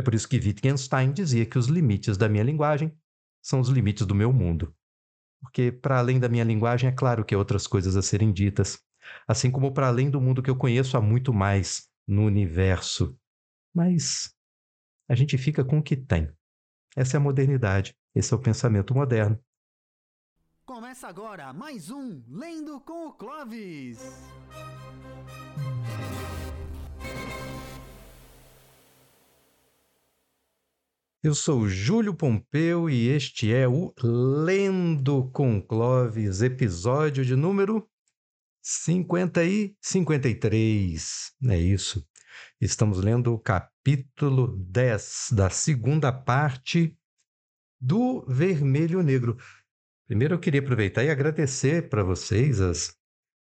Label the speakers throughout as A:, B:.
A: É por isso que Wittgenstein dizia que os limites da minha linguagem são os limites do meu mundo. Porque, para além da minha linguagem, é claro que há outras coisas a serem ditas. Assim como para além do mundo que eu conheço, há muito mais no universo. Mas a gente fica com o que tem. Essa é a modernidade. Esse é o pensamento moderno.
B: Começa agora mais um Lendo com o Clovis.
A: Eu sou Júlio Pompeu e este é o Lendo com Clovis, episódio de número 50 e 53. É isso. Estamos lendo o capítulo 10 da segunda parte do Vermelho Negro. Primeiro eu queria aproveitar e agradecer para vocês as,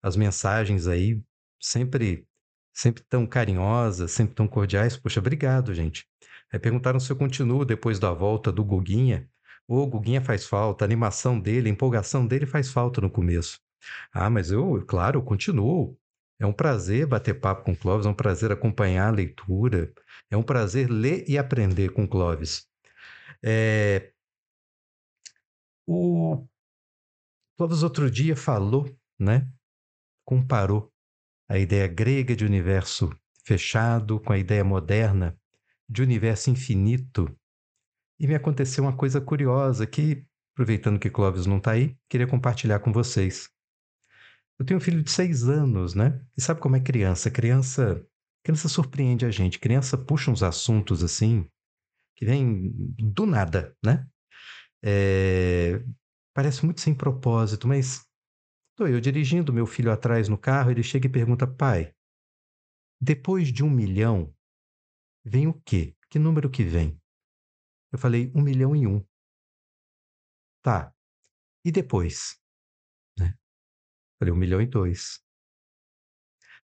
A: as mensagens aí, sempre sempre tão carinhosas, sempre tão cordiais. Poxa, obrigado, gente. É, perguntaram se eu continuo depois da volta do Guguinha. O Guguinha faz falta, a animação dele, a empolgação dele faz falta no começo. Ah, mas eu, claro, eu continuo. É um prazer bater papo com o Clóvis, é um prazer acompanhar a leitura, é um prazer ler e aprender com o Clóvis. É... O Clóvis outro dia falou, né? Comparou a ideia grega de universo fechado com a ideia moderna de universo infinito. E me aconteceu uma coisa curiosa que, aproveitando que Clóvis não está aí, queria compartilhar com vocês. Eu tenho um filho de seis anos, né? E sabe como é criança? Criança, criança surpreende a gente. Criança puxa uns assuntos assim que vem do nada, né? É... Parece muito sem propósito, mas estou eu dirigindo meu filho atrás no carro, ele chega e pergunta: pai, depois de um milhão, Vem o quê? Que número que vem? Eu falei um milhão e um. Tá. E depois? Né? Falei um milhão e dois.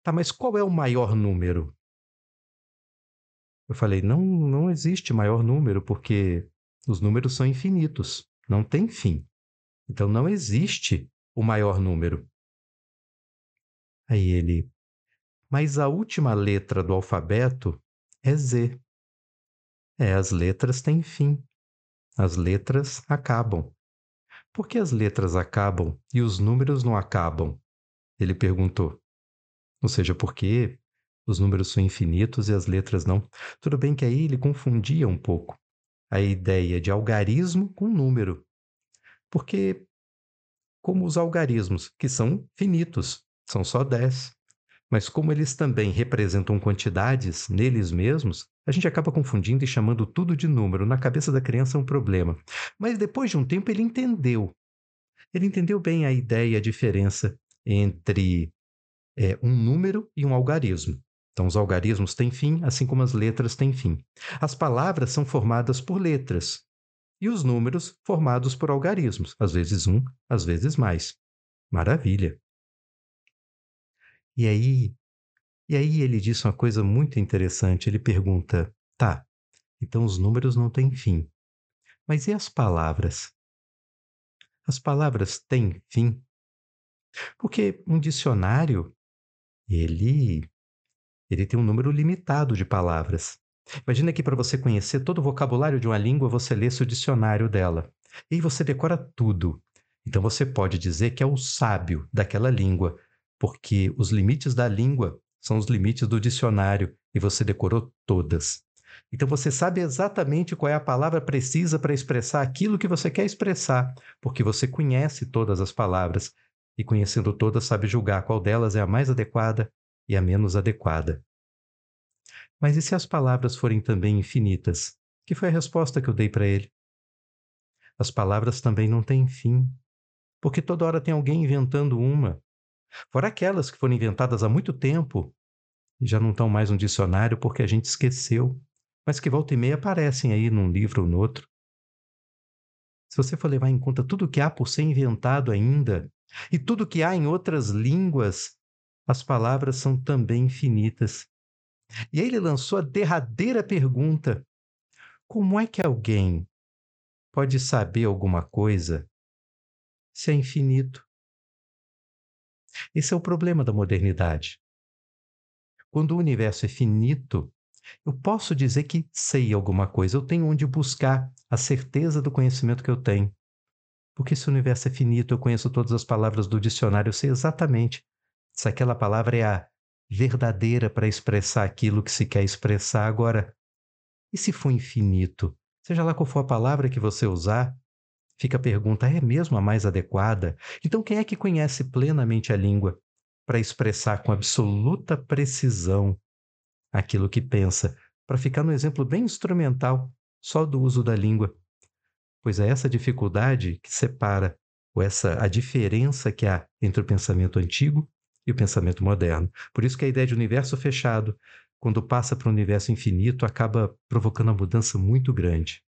A: Tá, mas qual é o maior número? Eu falei, não, não existe maior número, porque os números são infinitos, não tem fim. Então não existe o maior número. Aí ele, mas a última letra do alfabeto é Z. É, as letras têm fim. As letras acabam. Por que as letras acabam e os números não acabam? Ele perguntou. Ou seja, por que os números são infinitos e as letras não? Tudo bem que aí ele confundia um pouco a ideia de algarismo com número. Porque, como os algarismos, que são finitos, são só 10, mas como eles também representam quantidades neles mesmos, a gente acaba confundindo e chamando tudo de número. Na cabeça da criança é um problema. Mas depois de um tempo ele entendeu. Ele entendeu bem a ideia, a diferença entre é, um número e um algarismo. Então, os algarismos têm fim, assim como as letras têm fim. As palavras são formadas por letras e os números formados por algarismos, às vezes um, às vezes mais. Maravilha! E aí, e aí ele disse uma coisa muito interessante. Ele pergunta: tá, então os números não têm fim. Mas e as palavras? As palavras têm fim? Porque um dicionário, ele ele tem um número limitado de palavras. Imagina que para você conhecer todo o vocabulário de uma língua, você lê o dicionário dela. E aí você decora tudo. Então você pode dizer que é o sábio daquela língua, porque os limites da língua são os limites do dicionário e você decorou todas. Então você sabe exatamente qual é a palavra precisa para expressar aquilo que você quer expressar, porque você conhece todas as palavras e conhecendo todas sabe julgar qual delas é a mais adequada e a menos adequada. Mas e se as palavras forem também infinitas? Que foi a resposta que eu dei para ele. As palavras também não têm fim, porque toda hora tem alguém inventando uma, Fora aquelas que foram inventadas há muito tempo e já não estão mais no dicionário porque a gente esqueceu, mas que volta e meia aparecem aí num livro ou no outro. Se você for levar em conta tudo que há por ser inventado ainda e tudo que há em outras línguas, as palavras são também infinitas. E aí ele lançou a derradeira pergunta: como é que alguém pode saber alguma coisa se é infinito? Esse é o problema da modernidade. Quando o universo é finito, Eu posso dizer que sei alguma coisa, eu tenho onde buscar a certeza do conhecimento que eu tenho. Porque esse universo é finito, eu conheço todas as palavras do dicionário, eu sei exatamente se aquela palavra é a verdadeira para expressar aquilo que se quer expressar. Agora, e se for infinito? Seja lá qual for a palavra que você usar, fica a pergunta: é mesmo a mais adequada? Então, quem é que conhece plenamente a língua para expressar com absoluta precisão aquilo que pensa? Para ficar no exemplo bem instrumental, só do uso da língua. Pois é essa dificuldade que separa, ou essa a diferença que há entre o pensamento antigo e o pensamento moderno. Por isso que a ideia de universo fechado, quando passa para o universo infinito, acaba provocando uma mudança muito grande.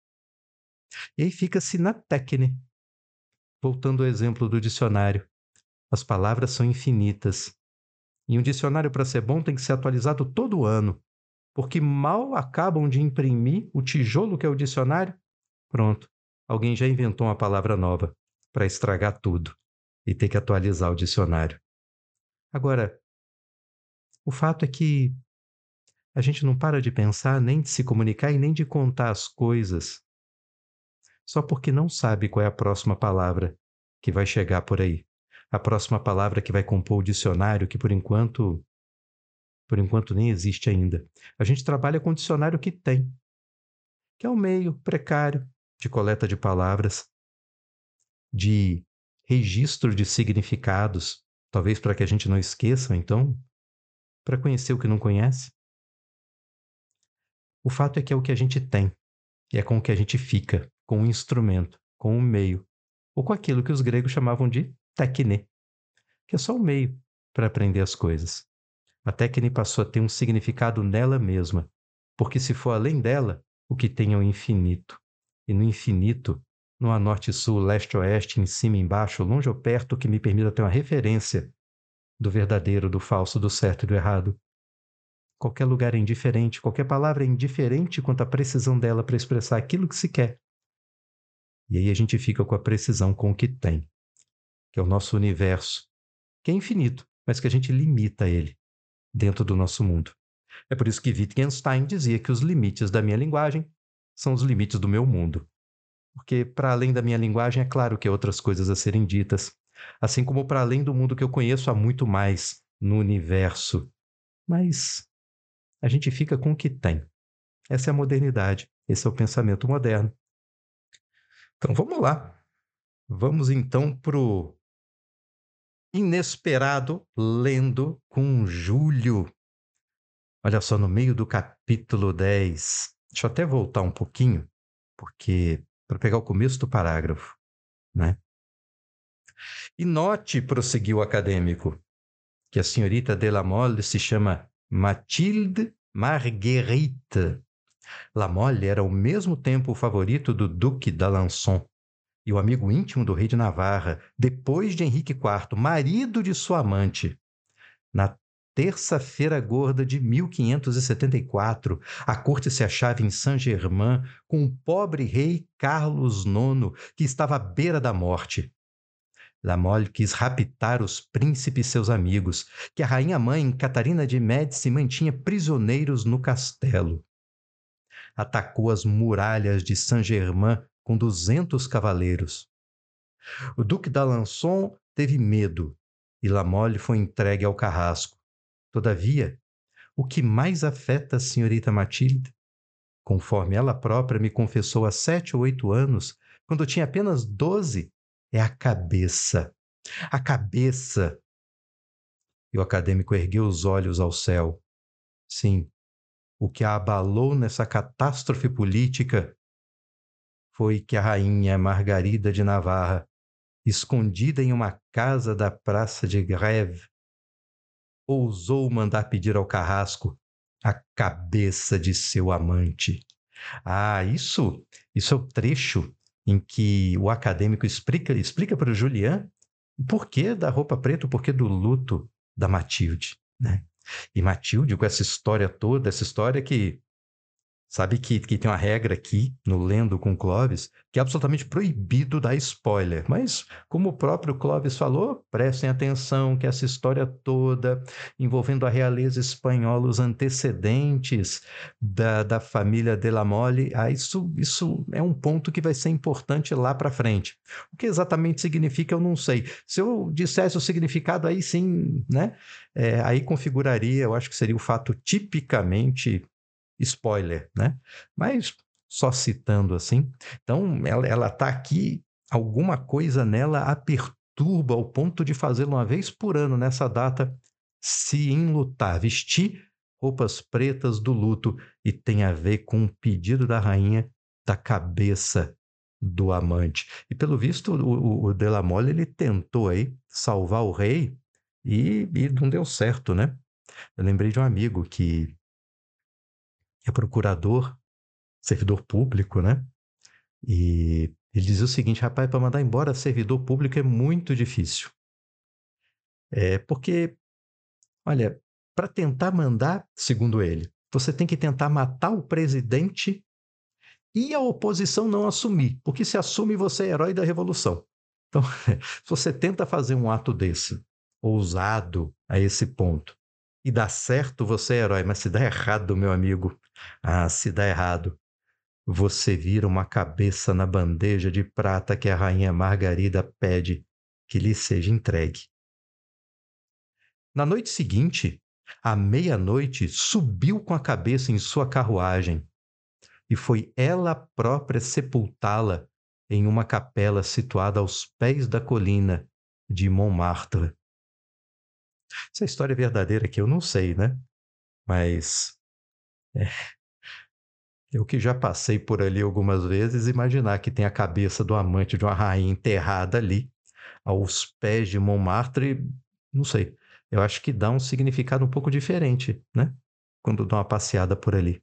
A: E aí fica-se na técnica. Voltando ao exemplo do dicionário, as palavras são infinitas. E um dicionário, para ser bom, tem que ser atualizado todo ano, porque mal acabam de imprimir o tijolo que é o dicionário. Pronto, alguém já inventou uma palavra nova para estragar tudo e ter que atualizar o dicionário. Agora, o fato é que a gente não para de pensar, nem de se comunicar e nem de contar as coisas, só porque não sabe qual é a próxima palavra que vai chegar por aí. A próxima palavra que vai compor o dicionário, que por enquanto por enquanto nem existe ainda. A gente trabalha com o dicionário que tem, que é um meio precário de coleta de palavras, de registro de significados, Talvez para que a gente não esqueça, então, para conhecer o que não conhece. O fato é que é o que a gente tem, e é com o que a gente fica, com o instrumento, com o meio, ou com aquilo que os gregos chamavam de tecne, que é só o meio para aprender as coisas. A tecne passou a ter um significado nela mesma, porque se for além dela, o que tem é o infinito. E no infinito não há norte, sul, leste, oeste, em cima, embaixo, longe ou perto que me permita ter uma referência do verdadeiro, do falso, do certo e do errado. Qualquer lugar é indiferente, qualquer palavra é indiferente quanto à precisão dela para expressar aquilo que se quer. E aí a gente fica com a precisão com o que tem, que é o nosso universo, que é infinito, mas que a gente limita ele dentro do nosso mundo. É por isso que Wittgenstein dizia que os limites da minha linguagem são os limites do meu mundo porque para além da minha linguagem, é claro que há outras coisas a serem ditas, assim como para além do mundo que eu conheço, há muito mais no universo. Mas a gente fica com o que tem. Essa é a modernidade, esse é o pensamento moderno. Então vamos lá. Vamos então para o inesperado lendo com Júlio. Olha só, no meio do capítulo 10. Deixa eu até voltar um pouquinho, porque para pegar o começo do parágrafo, né? E note, prosseguiu o acadêmico, que a senhorita de la Mole se chama Mathilde Marguerite. La Mole era ao mesmo tempo o favorito do Duque d'Alençon e o amigo íntimo do rei de Navarra, depois de Henrique IV, marido de sua amante. Na terça-feira gorda de 1574, a corte se achava em Saint-Germain com o pobre rei Carlos IX, que estava à beira da morte. La Mole quis raptar os príncipes seus amigos, que a rainha-mãe Catarina de Médici mantinha prisioneiros no castelo. Atacou as muralhas de Saint-Germain com duzentos cavaleiros. O duque d'Alençon teve medo e La Mole foi entregue ao carrasco. Todavia, o que mais afeta a senhorita Matilde, conforme ela própria me confessou há sete ou oito anos, quando tinha apenas doze, é a cabeça. A cabeça. E o acadêmico ergueu os olhos ao céu. Sim, o que a abalou nessa catástrofe política foi que a rainha Margarida de Navarra, escondida em uma casa da Praça de Grève, ousou mandar pedir ao carrasco a cabeça de seu amante. Ah, isso, isso é o trecho em que o acadêmico explica, explica para o Julian o porquê da roupa preta, o porquê do luto da Matilde, né? E Matilde, com essa história toda, essa história que Sabe que, que tem uma regra aqui no Lendo com Clóvis que é absolutamente proibido dar spoiler. Mas, como o próprio Clóvis falou, prestem atenção que essa história toda envolvendo a realeza espanhola, os antecedentes da, da família de la Mole, ah, isso, isso é um ponto que vai ser importante lá para frente. O que exatamente significa, eu não sei. Se eu dissesse o significado, aí sim, né? É, aí configuraria, eu acho que seria o fato tipicamente spoiler, né? Mas só citando assim. Então, ela, ela tá aqui, alguma coisa nela a perturba ao ponto de fazê-lo uma vez por ano nessa data se enlutar, vestir roupas pretas do luto e tem a ver com o um pedido da rainha da cabeça do amante. E pelo visto, o, o Delamole ele tentou aí salvar o rei e, e não deu certo, né? Eu lembrei de um amigo que é procurador, servidor público, né? E ele dizia o seguinte, rapaz, para mandar embora servidor público é muito difícil. É porque, olha, para tentar mandar, segundo ele, você tem que tentar matar o presidente e a oposição não assumir, porque se assume você é herói da revolução. Então, se você tenta fazer um ato desse, ousado a esse ponto, e dá certo, você é herói, mas se dá errado, meu amigo, ah, se dá errado, você vira uma cabeça na bandeja de prata que a rainha Margarida pede que lhe seja entregue. Na noite seguinte, à meia-noite, subiu com a cabeça em sua carruagem e foi ela própria sepultá-la em uma capela situada aos pés da colina de Montmartre. Se a história é verdadeira aqui, eu não sei, né? Mas é, eu que já passei por ali algumas vezes, imaginar que tem a cabeça do amante de uma rainha enterrada ali, aos pés de Montmartre, não sei. Eu acho que dá um significado um pouco diferente, né? Quando dá uma passeada por ali.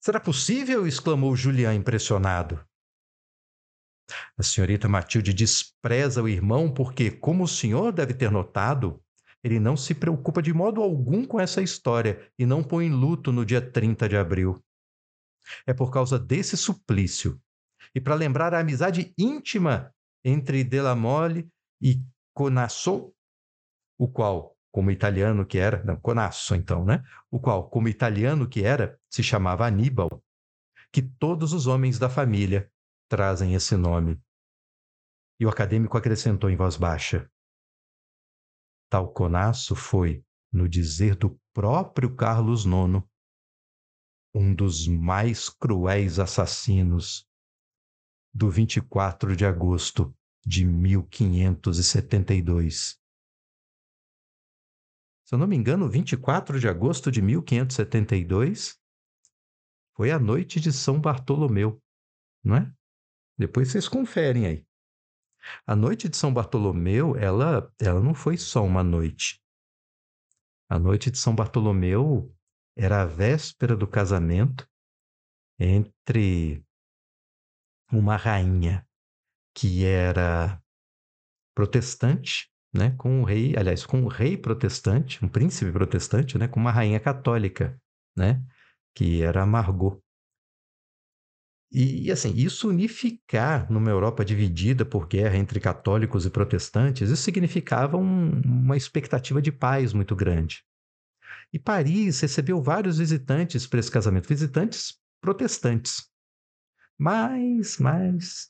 A: Será possível? exclamou Julian impressionado. A senhorita Matilde despreza o irmão porque, como o senhor deve ter notado, ele não se preocupa de modo algum com essa história e não põe luto no dia 30 de abril. É por causa desse suplício e para lembrar a amizade íntima entre Delamole e Conasso, o qual, como italiano que era, não, Conasso então, né? O qual, como italiano que era, se chamava Aníbal, que todos os homens da família trazem esse nome. E o acadêmico acrescentou em voz baixa: Tal conaço foi, no dizer do próprio Carlos IX, um dos mais cruéis assassinos do 24 de agosto de 1572. Se eu não me engano, 24 de agosto de 1572 foi a noite de São Bartolomeu, não é? Depois vocês conferem aí. A noite de São Bartolomeu, ela, ela não foi só uma noite. A noite de São Bartolomeu era a véspera do casamento entre uma rainha que era protestante, né, com um rei, aliás, com um rei protestante, um príncipe protestante, né, com uma rainha católica, né, que era Margot. E, assim, isso unificar numa Europa dividida por guerra entre católicos e protestantes, isso significava um, uma expectativa de paz muito grande. E Paris recebeu vários visitantes para esse casamento, visitantes protestantes. Mas, mas,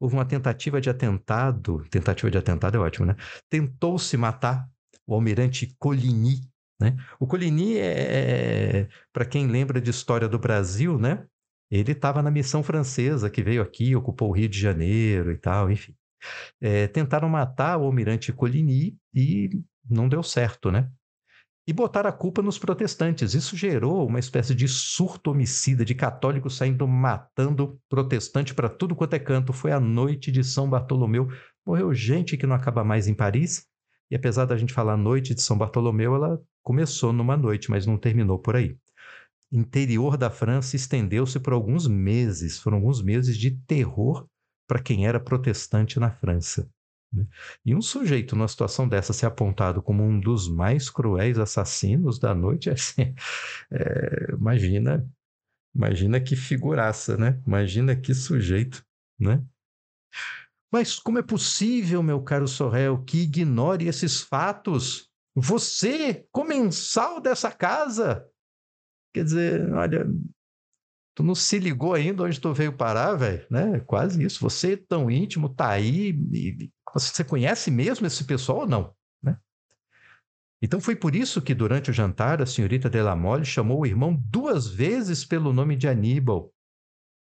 A: houve uma tentativa de atentado, tentativa de atentado é ótimo, né? Tentou-se matar o almirante Coligny, né? O Coligny é, é para quem lembra de história do Brasil, né? Ele estava na missão francesa que veio aqui, ocupou o Rio de Janeiro e tal, enfim. É, tentaram matar o almirante Coligny e não deu certo, né? E botaram a culpa nos protestantes. Isso gerou uma espécie de surto homicida de católicos saindo matando protestante para tudo quanto é canto. Foi a noite de São Bartolomeu. Morreu gente que não acaba mais em Paris. E apesar da gente falar noite de São Bartolomeu, ela começou numa noite, mas não terminou por aí interior da França estendeu-se por alguns meses, foram alguns meses de terror para quem era protestante na França. Né? E um sujeito numa situação dessa ser apontado como um dos mais cruéis assassinos da noite, assim, é, imagina Imagina que figuraça, né? Imagina que sujeito, né? Mas como é possível, meu caro Sorrel, que ignore esses fatos? Você, comensal dessa casa? Quer dizer, olha, tu não se ligou ainda onde tu veio parar, velho, né? Quase isso. Você tão íntimo, tá aí. E, você conhece mesmo esse pessoal ou não? Né? Então foi por isso que durante o jantar a senhorita Delamole chamou o irmão duas vezes pelo nome de Aníbal.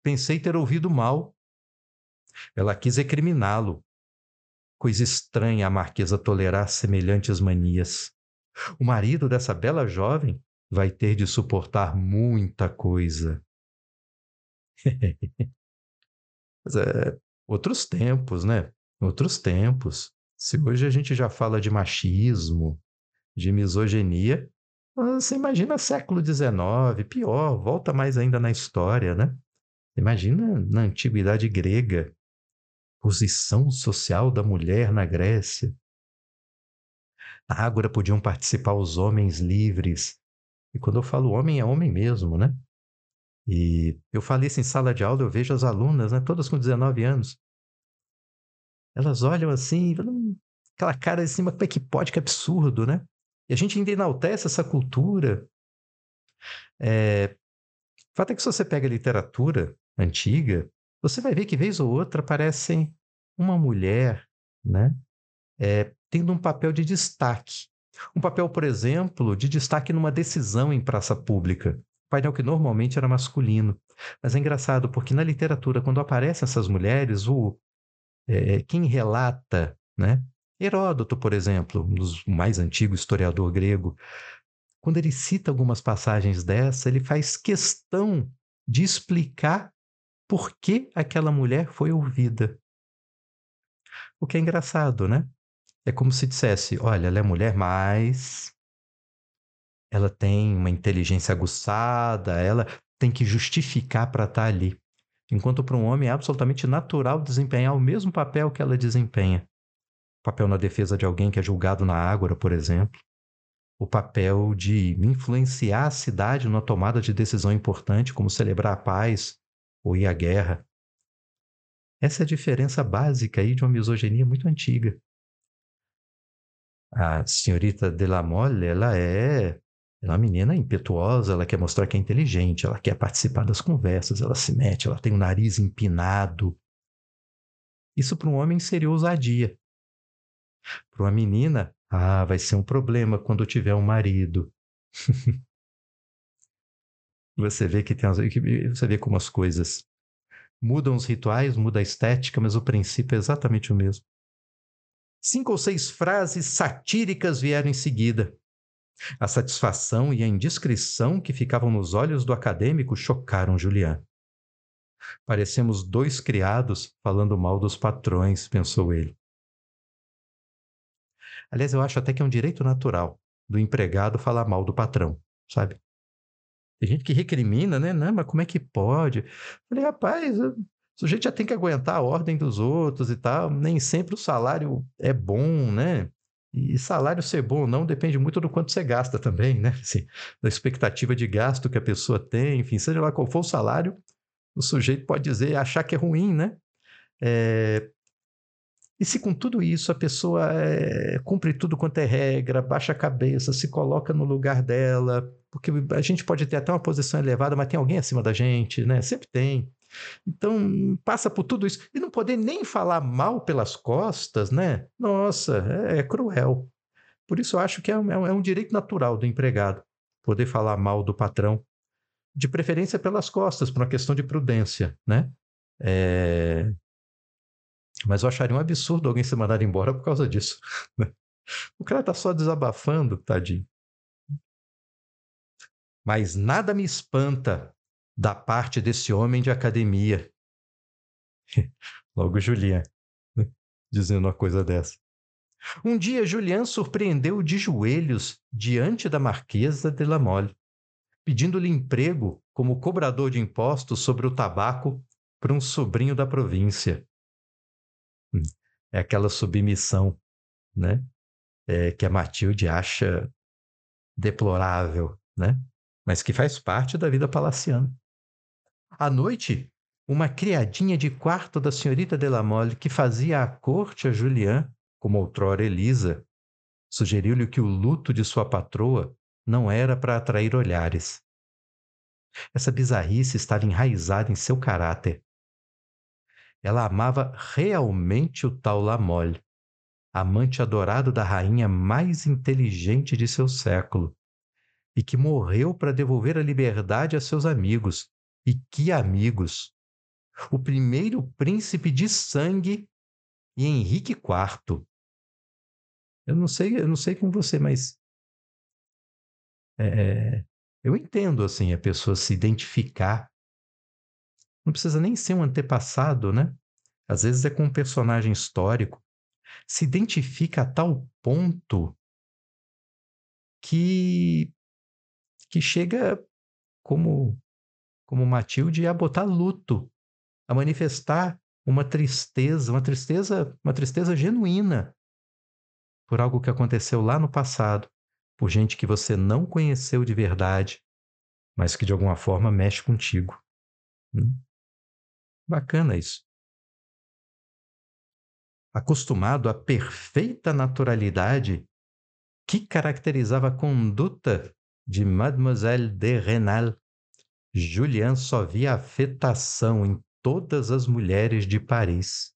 A: Pensei ter ouvido mal. Ela quis recriminá-lo. Coisa estranha a marquesa tolerar semelhantes manias. O marido dessa bela jovem vai ter de suportar muita coisa. Mas é, outros tempos, né? Outros tempos. Se hoje a gente já fala de machismo, de misoginia, você imagina século XIX, pior, volta mais ainda na história, né? Imagina na antiguidade grega, posição social da mulher na Grécia. Na Ágora podiam participar os homens livres. E quando eu falo homem, é homem mesmo, né? E eu falei isso em sala de aula, eu vejo as alunas, né, todas com 19 anos. Elas olham assim, aquela cara assim, mas como é que pode? Que absurdo, né? E a gente ainda enaltece essa cultura. É... O fato é que se você pega a literatura antiga, você vai ver que vez ou outra aparece uma mulher, né? É, tendo um papel de destaque. Um papel, por exemplo, de destaque numa decisão em praça pública painel que normalmente era masculino. Mas é engraçado, porque na literatura, quando aparecem essas mulheres, o, é, quem relata, né? Heródoto, por exemplo, o mais antigo historiador grego, quando ele cita algumas passagens dessa, ele faz questão de explicar por que aquela mulher foi ouvida. O que é engraçado, né? É como se dissesse: olha, ela é mulher, mas ela tem uma inteligência aguçada, ela tem que justificar para estar tá ali. Enquanto para um homem é absolutamente natural desempenhar o mesmo papel que ela desempenha. O papel na defesa de alguém que é julgado na Ágora, por exemplo. O papel de influenciar a cidade numa tomada de decisão importante, como celebrar a paz ou ir à guerra. Essa é a diferença básica aí de uma misoginia muito antiga. A senhorita Delamole, ela é ela é uma menina impetuosa, ela quer mostrar que é inteligente, ela quer participar das conversas, ela se mete, ela tem o nariz empinado. Isso para um homem seria ousadia. Para uma menina, ah, vai ser um problema quando tiver um marido. você vê que tem você vê como as coisas mudam os rituais, muda a estética, mas o princípio é exatamente o mesmo. Cinco ou seis frases satíricas vieram em seguida. A satisfação e a indiscrição que ficavam nos olhos do acadêmico chocaram Julián. Parecemos dois criados falando mal dos patrões, pensou ele. Aliás, eu acho até que é um direito natural do empregado falar mal do patrão, sabe? Tem gente que recrimina, né? Não, mas como é que pode? Falei, rapaz, o sujeito já tem que aguentar a ordem dos outros e tal. Nem sempre o salário é bom, né? E salário ser bom ou não depende muito do quanto você gasta também, né? Assim, da expectativa de gasto que a pessoa tem, enfim, seja lá qual for o salário, o sujeito pode dizer, achar que é ruim, né? É... E se com tudo isso a pessoa é... cumpre tudo quanto é regra, baixa a cabeça, se coloca no lugar dela, porque a gente pode ter até uma posição elevada, mas tem alguém acima da gente, né? Sempre tem. Então, passa por tudo isso. E não poder nem falar mal pelas costas, né? Nossa, é, é cruel. Por isso, eu acho que é, é, é um direito natural do empregado poder falar mal do patrão, de preferência pelas costas, por uma questão de prudência, né? É... Mas eu acharia um absurdo alguém ser mandado embora por causa disso. Né? o cara tá só desabafando, tadinho. Mas nada me espanta da parte desse homem de academia. Logo Julian, dizendo uma coisa dessa. Um dia Julian surpreendeu de joelhos diante da marquesa de la Mole, pedindo-lhe emprego como cobrador de impostos sobre o tabaco para um sobrinho da província. Hum, é aquela submissão, né? É, que a Matilde acha deplorável, né? Mas que faz parte da vida palaciana. À noite, uma criadinha de quarto da senhorita Delamole, que fazia a corte a Julian, como outrora Elisa, sugeriu-lhe que o luto de sua patroa não era para atrair olhares. Essa bizarrice estava enraizada em seu caráter. Ela amava realmente o tal Lamolle, amante adorado da rainha mais inteligente de seu século, e que morreu para devolver a liberdade a seus amigos. E que amigos! O primeiro príncipe de sangue e Henrique IV. Eu não sei, eu não sei com você, mas é, eu entendo assim a pessoa se identificar. Não precisa nem ser um antepassado, né? Às vezes é com um personagem histórico. Se identifica a tal ponto que que chega como como Matilde a botar luto, a manifestar uma tristeza, uma tristeza, uma tristeza genuína por algo que aconteceu lá no passado, por gente que você não conheceu de verdade, mas que de alguma forma mexe contigo. Hum? Bacana isso. Acostumado à perfeita naturalidade que caracterizava a conduta de Mademoiselle de Renal, Julien só via afetação em todas as mulheres de Paris.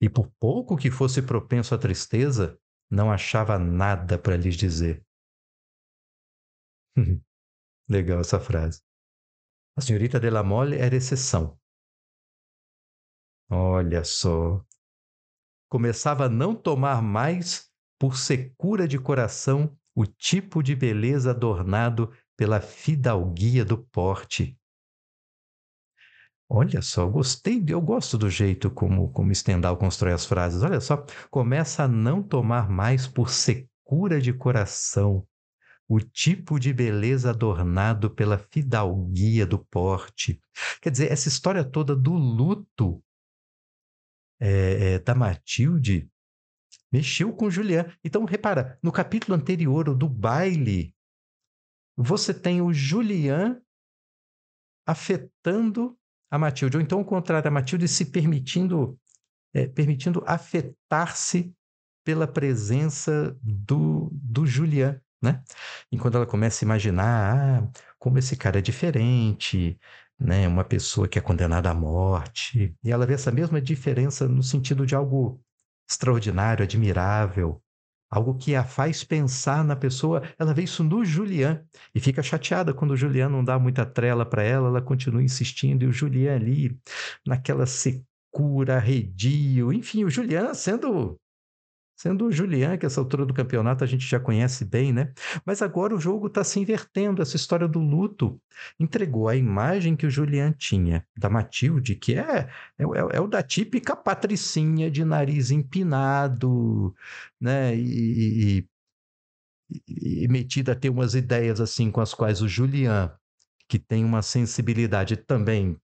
A: E por pouco que fosse propenso à tristeza, não achava nada para lhes dizer. Legal essa frase. A senhorita de la Mole era exceção. Olha só. Começava a não tomar mais, por secura de coração, o tipo de beleza adornado pela fidalguia do porte. Olha só, gostei, eu gosto do jeito como, como Stendhal constrói as frases. Olha só, começa a não tomar mais por secura de coração o tipo de beleza adornado pela fidalguia do porte. Quer dizer, essa história toda do luto é, é, da Matilde mexeu com Julian. Então, repara, no capítulo anterior, o do baile, você tem o Julian afetando a Matilde, ou então o contrário, a Matilde se permitindo, é, permitindo afetar-se pela presença do, do Julian, né? Enquanto ela começa a imaginar ah, como esse cara é diferente, né? Uma pessoa que é condenada à morte, e ela vê essa mesma diferença no sentido de algo extraordinário, admirável, algo que a faz pensar na pessoa. Ela vê isso no Julian e fica chateada quando o Julian não dá muita trela para ela, ela continua insistindo e o Julian ali naquela secura, arredio, enfim, o Julian sendo Sendo o Julian, que essa altura do campeonato a gente já conhece bem, né? Mas agora o jogo está se invertendo. Essa história do luto entregou a imagem que o Julian tinha da Matilde, que é, é, é o da típica patricinha de nariz empinado, né? E, e, e metida a ter umas ideias assim com as quais o Julian, que tem uma sensibilidade também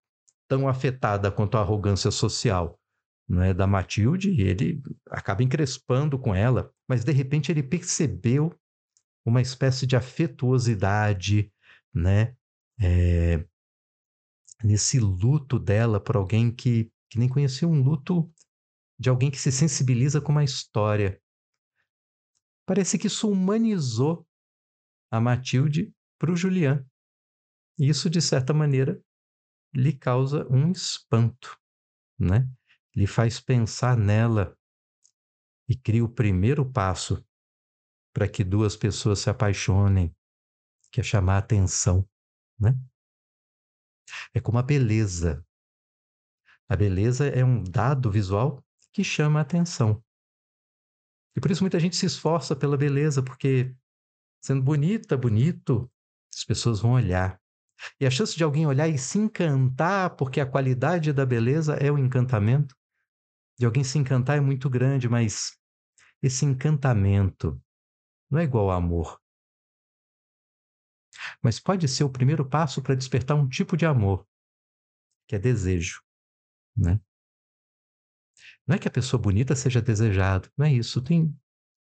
A: tão afetada quanto a arrogância social, é da Matilde, ele acaba encrespando com ela, mas de repente ele percebeu uma espécie de afetuosidade, né? É, nesse luto dela por alguém que, que nem conhecia um luto de alguém que se sensibiliza com uma história. Parece que isso humanizou a Matilde para o Julian. E isso, de certa maneira, lhe causa um espanto, né? Lhe faz pensar nela e cria o primeiro passo para que duas pessoas se apaixonem, que é chamar a atenção, né? É como a beleza. A beleza é um dado visual que chama a atenção. E por isso muita gente se esforça pela beleza, porque sendo bonita, bonito, as pessoas vão olhar. E a chance de alguém olhar e se encantar porque a qualidade da beleza é o encantamento de alguém se encantar é muito grande, mas esse encantamento não é igual ao amor. Mas pode ser o primeiro passo para despertar um tipo de amor, que é desejo, né? Não é que a pessoa bonita seja desejada, não é isso. Tem,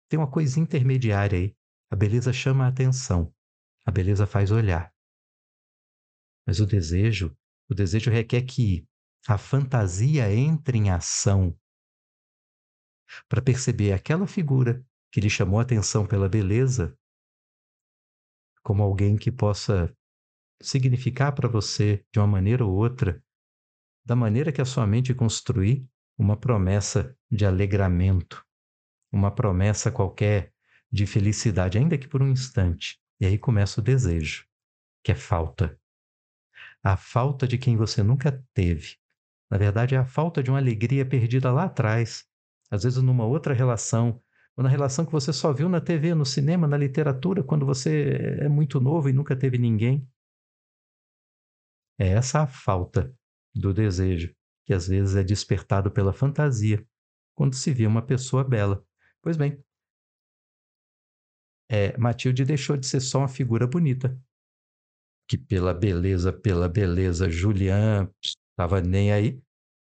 A: tem uma coisa intermediária aí. A beleza chama a atenção, a beleza faz olhar. Mas o desejo, o O desejo requer que a fantasia entre em ação para perceber aquela figura que lhe chamou a atenção pela beleza como alguém que possa significar para você de uma maneira ou outra, da maneira que a sua mente construir, uma promessa de alegramento, uma promessa qualquer de felicidade, ainda que por um instante. E aí começa o desejo, que é falta. A falta de quem você nunca teve. Na verdade, é a falta de uma alegria perdida lá atrás, às vezes numa outra relação, ou na relação que você só viu na TV, no cinema, na literatura, quando você é muito novo e nunca teve ninguém. É essa a falta do desejo, que às vezes é despertado pela fantasia, quando se vê uma pessoa bela. Pois bem, é, Matilde deixou de ser só uma figura bonita, que pela beleza, pela beleza, Julian estava nem aí.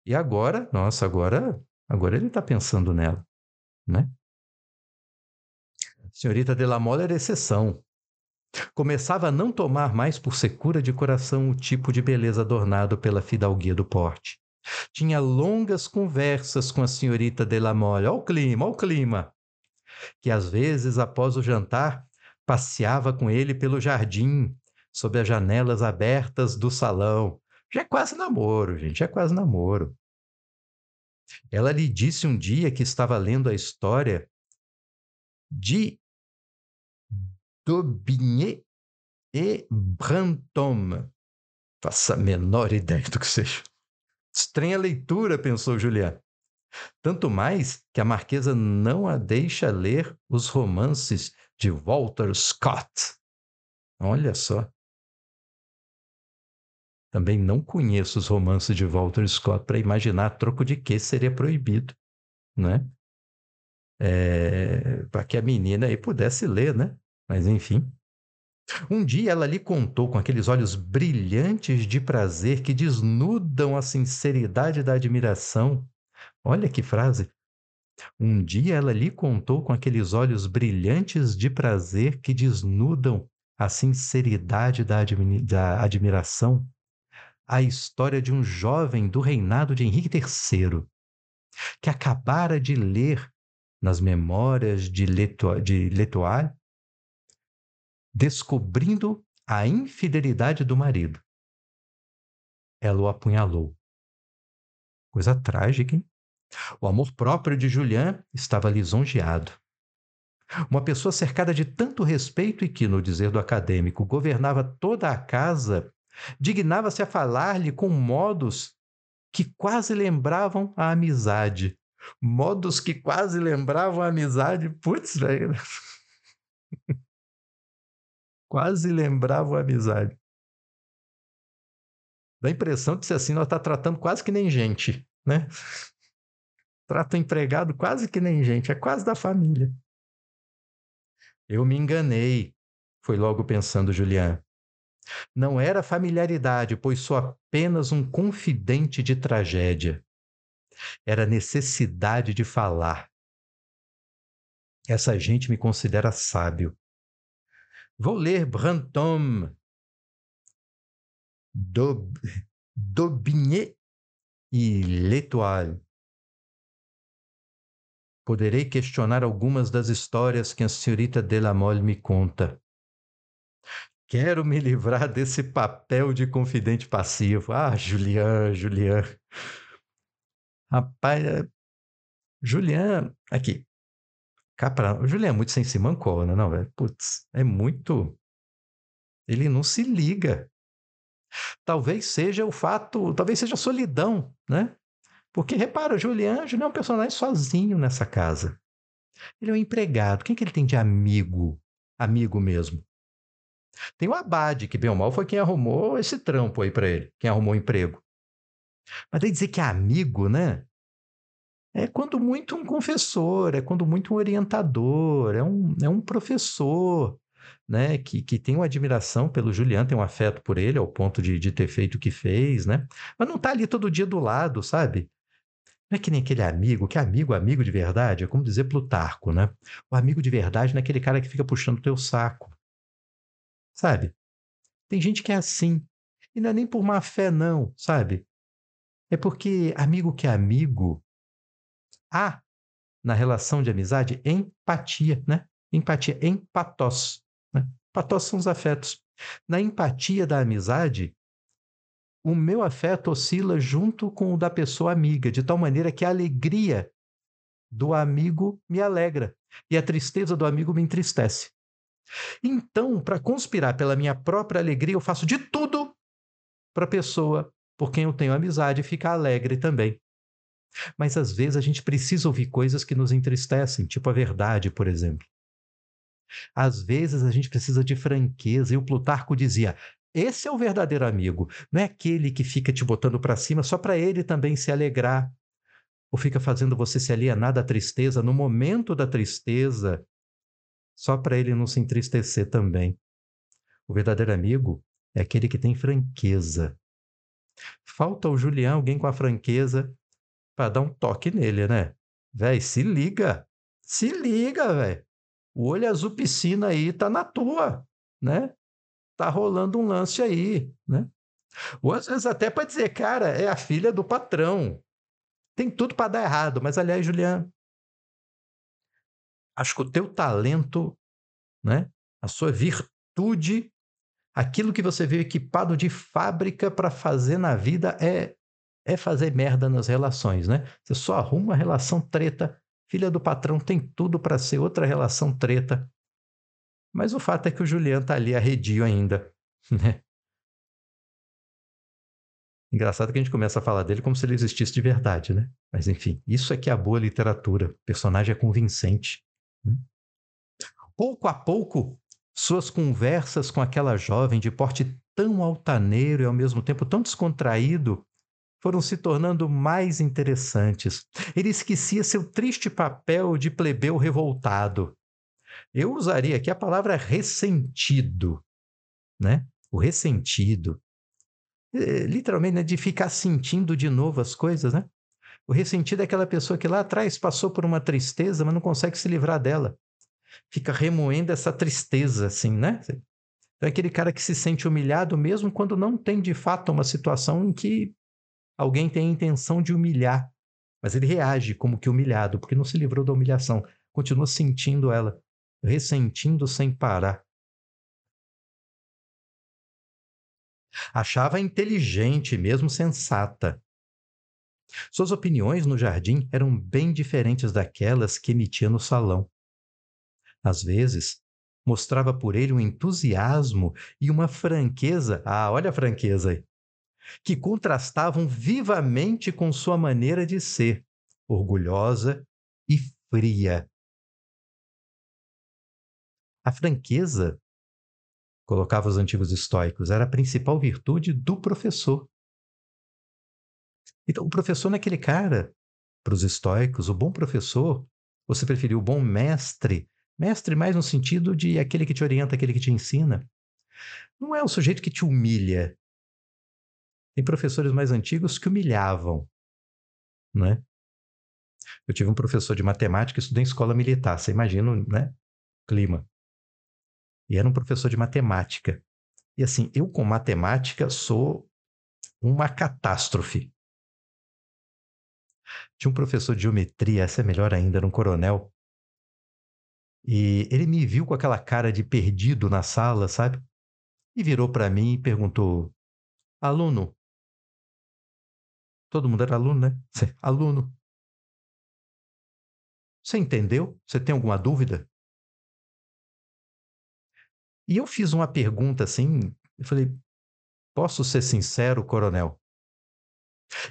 A: E agora, nossa, agora, agora ele está pensando nela, né? Senhorita de la Mole era exceção. Começava a não tomar mais por secura de coração o tipo de beleza adornado pela fidalguia do porte. Tinha longas conversas com a senhorita de la Mole. Olha o clima, olha o clima. Que às vezes, após o jantar, passeava com ele pelo jardim, sob as janelas abertas do salão. Já é quase namoro, gente, já é quase namoro. Ela lhe disse um dia que estava lendo a história de Daubigné e Brantôme. Faça a menor ideia do que seja. Estranha leitura, pensou Julián. Tanto mais que a marquesa não a deixa ler os romances de Walter Scott. Olha só. Também não conheço os romances de Walter Scott para imaginar a troco de que seria proibido, né? É, para que a menina aí pudesse ler, né? Mas enfim. Um dia ela lhe contou com aqueles olhos brilhantes de prazer que desnudam a sinceridade da admiração. Olha que frase! Um dia ela lhe contou com aqueles olhos brilhantes de prazer que desnudam a sinceridade da, admi da admiração a história de um jovem do reinado de Henrique III, que acabara de ler nas memórias de L'Etoile descobrindo a infidelidade do marido. Ela o apunhalou. Coisa trágica, hein? O amor próprio de Julian estava lisonjeado. Uma pessoa cercada de tanto respeito e que, no dizer do acadêmico, governava toda a casa, dignava-se a falar-lhe com modos que quase lembravam a amizade. Modos que quase lembravam a amizade. Putz, velho. quase lembravam a amizade. Dá a impressão de ser assim, nós está tratando quase que nem gente, né? Trata o empregado quase que nem gente, é quase da família. Eu me enganei, foi logo pensando Julián. Não era familiaridade, pois sou apenas um confidente de tragédia. Era necessidade de falar. Essa gente me considera sábio. Vou ler Brantôme, Daubigné e L'Étoile. Poderei questionar algumas das histórias que a senhorita Delamole me conta. Quero me livrar desse papel de confidente passivo. Ah, Julian, Julian. Rapaz, é, Julian, aqui, Cá O Julian é muito sem se mancou, né? Não, velho. Putz, é muito. Ele não se liga. Talvez seja o fato, talvez seja a solidão, né? Porque repara, o Julian, Julian é um personagem sozinho nessa casa. Ele é um empregado. Quem que ele tem de amigo? Amigo mesmo. Tem o Abade, que bem ou mal foi quem arrumou esse trampo aí para ele, quem arrumou o emprego. Mas daí dizer que é amigo, né? é quando muito um confessor, é quando muito um orientador, é um, é um professor, né, que, que tem uma admiração pelo Juliano, tem um afeto por ele, ao ponto de, de ter feito o que fez, né? Mas não está ali todo dia do lado, sabe? Não é que nem aquele amigo, que amigo, amigo de verdade, é como dizer Plutarco, né? O amigo de verdade não é aquele cara que fica puxando o teu saco, sabe? Tem gente que é assim. E não é nem por má fé, não, sabe? É porque amigo que é amigo, há na relação de amizade empatia, né? Empatia, empatos. Né? São os afetos. Na empatia da amizade, o meu afeto oscila junto com o da pessoa amiga, de tal maneira que a alegria do amigo me alegra e a tristeza do amigo me entristece. Então, para conspirar pela minha própria alegria, eu faço de tudo para a pessoa por quem eu tenho amizade ficar alegre também. Mas às vezes a gente precisa ouvir coisas que nos entristecem, tipo a verdade, por exemplo. Às vezes a gente precisa de franqueza, e o Plutarco dizia: esse é o verdadeiro amigo, não é aquele que fica te botando para cima só para ele também se alegrar, ou fica fazendo você se alienar da tristeza no momento da tristeza, só para ele não se entristecer também. O verdadeiro amigo é aquele que tem franqueza. Falta ao Julião alguém com a franqueza para dar um toque nele, né? Véi, se liga. Se liga, velho. O olho azul piscina aí tá na tua, né? Tá rolando um lance aí, né? Ou às vezes até para dizer, cara, é a filha do patrão. Tem tudo para dar errado, mas aliás, Juliano, acho que o teu talento, né? A sua virtude, aquilo que você veio equipado de fábrica para fazer na vida é é fazer merda nas relações, né? Você só arruma uma relação treta. Filha do patrão tem tudo para ser outra relação treta. Mas o fato é que o Juliano tá ali arredio ainda, né? Engraçado que a gente começa a falar dele como se ele existisse de verdade, né? Mas enfim, isso é que é a boa literatura. O personagem é convincente. Pouco a pouco, suas conversas com aquela jovem de porte tão altaneiro e ao mesmo tempo tão descontraído foram se tornando mais interessantes. Ele esquecia seu triste papel de plebeu revoltado. Eu usaria aqui a palavra ressentido, né? O ressentido. É, literalmente, né? de ficar sentindo de novo as coisas, né? O ressentido é aquela pessoa que lá atrás passou por uma tristeza, mas não consegue se livrar dela. Fica remoendo essa tristeza, assim, né? Então, é aquele cara que se sente humilhado mesmo quando não tem de fato uma situação em que alguém tem a intenção de humilhar, mas ele reage como que humilhado, porque não se livrou da humilhação, continua sentindo ela, ressentindo sem parar. Achava inteligente, mesmo sensata. Suas opiniões no jardim eram bem diferentes daquelas que emitia no salão. Às vezes, mostrava por ele um entusiasmo e uma franqueza. Ah, olha a franqueza aí que contrastavam vivamente com sua maneira de ser, orgulhosa e fria. A franqueza, colocava os antigos estoicos, era a principal virtude do professor. Então, o professor não é cara, para os estoicos, o bom professor, você preferiu o bom mestre, mestre mais no sentido de aquele que te orienta, aquele que te ensina. Não é o sujeito que te humilha, tem professores mais antigos que humilhavam, né? Eu tive um professor de matemática, estudei em escola militar, você imagina, né? Clima. E era um professor de matemática. E assim, eu com matemática sou uma catástrofe. Tinha um professor de geometria, essa é melhor ainda, era um coronel. E ele me viu com aquela cara de perdido na sala, sabe? E virou para mim e perguntou: Aluno, Todo mundo era aluno, né? Aluno. Você entendeu? Você tem alguma dúvida? E eu fiz uma pergunta assim, eu falei: "Posso ser sincero, coronel?"